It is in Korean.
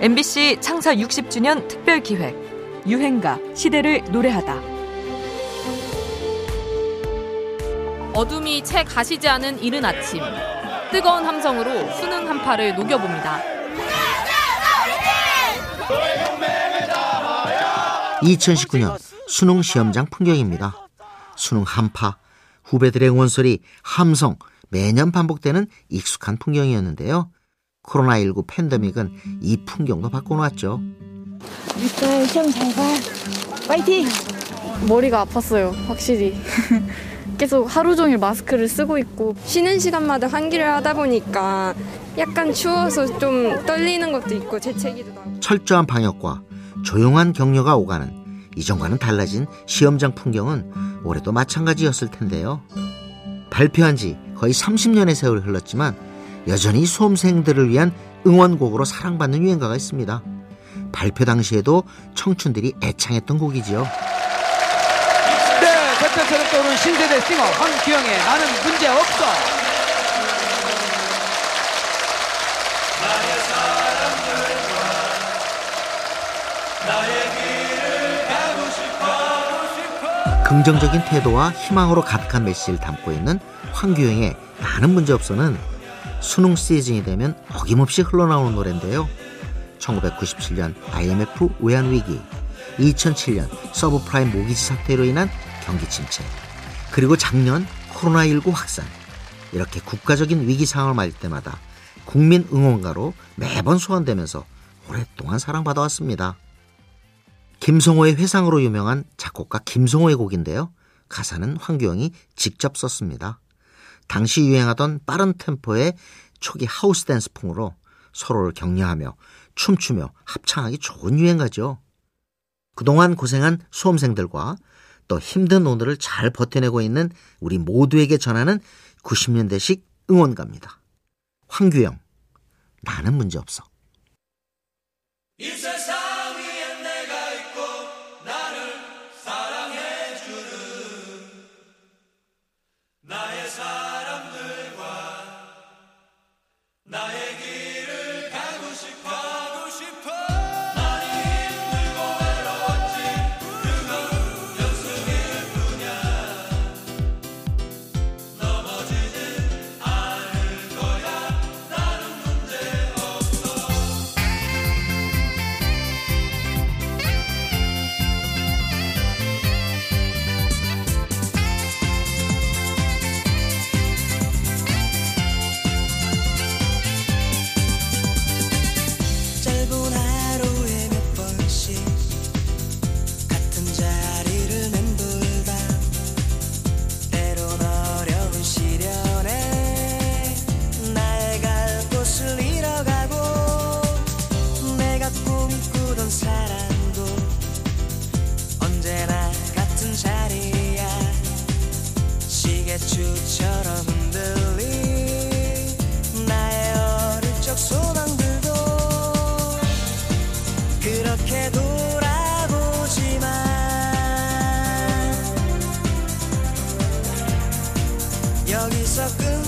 MBC 창사 60주년 특별 기획 유행가 시대를 노래하다. 어둠이 채 가시지 않은 이른 아침 뜨거운 함성으로 수능 한파를 녹여봅니다. 2019년 수능 시험장 풍경입니다. 수능 한파, 후배들의 응원소리, 함성, 매년 반복되는 익숙한 풍경이었는데요. 코로나19 팬데믹은 이 풍경도 바꿔놓았죠. 일단 시험 잘 봐. 파이팅! 머리가 아팠어요, 확실히. 계속 하루 종일 마스크를 쓰고 있고 쉬는 시간마다 환기를 하다 보니까 약간 추워서 좀 떨리는 것도 있고 재채기도 나고 철저한 방역과 조용한 격려가 오가는 이전과는 달라진 시험장 풍경은 올해도 마찬가지였을 텐데요. 발표한 지 거의 30년의 세월이 흘렀지만 여전히 수험생들을 위한 응원곡으로 사랑받는 유행가가 있습니다. 발표 당시에도 청춘들이 애창했던 곡이지요. 네, 대표처럼 떠오른 신세대 싱어 황규영의 나는 문제 없어. 긍정적인 태도와 희망으로 가득한 메시지를 담고 있는 황규영의 나는 문제 없어는 수능 시즌이 되면 어김없이 흘러나오는 노래인데요. 1997년 IMF 외환위기, 2007년 서브프라임 모기지 사태로 인한 경기 침체, 그리고 작년 코로나19 확산, 이렇게 국가적인 위기 상황을 맞을 때마다 국민 응원가로 매번 소환되면서 오랫동안 사랑받아왔습니다. 김성호의 회상으로 유명한 작곡가 김성호의 곡인데요. 가사는 황규영이 직접 썼습니다. 당시 유행하던 빠른 템포의 초기 하우스 댄스 풍으로 서로를 격려하며 춤추며 합창하기 좋은 유행가죠. 그동안 고생한 수험생들과 또 힘든 오늘을 잘 버텨내고 있는 우리 모두에게 전하는 90년대식 응원가입니다. 황규영, 나는 문제없어. 짧은 시계추처럼 흔들린 나의 어릴 적 소망들도 그렇게 돌아보지만 여기서 끝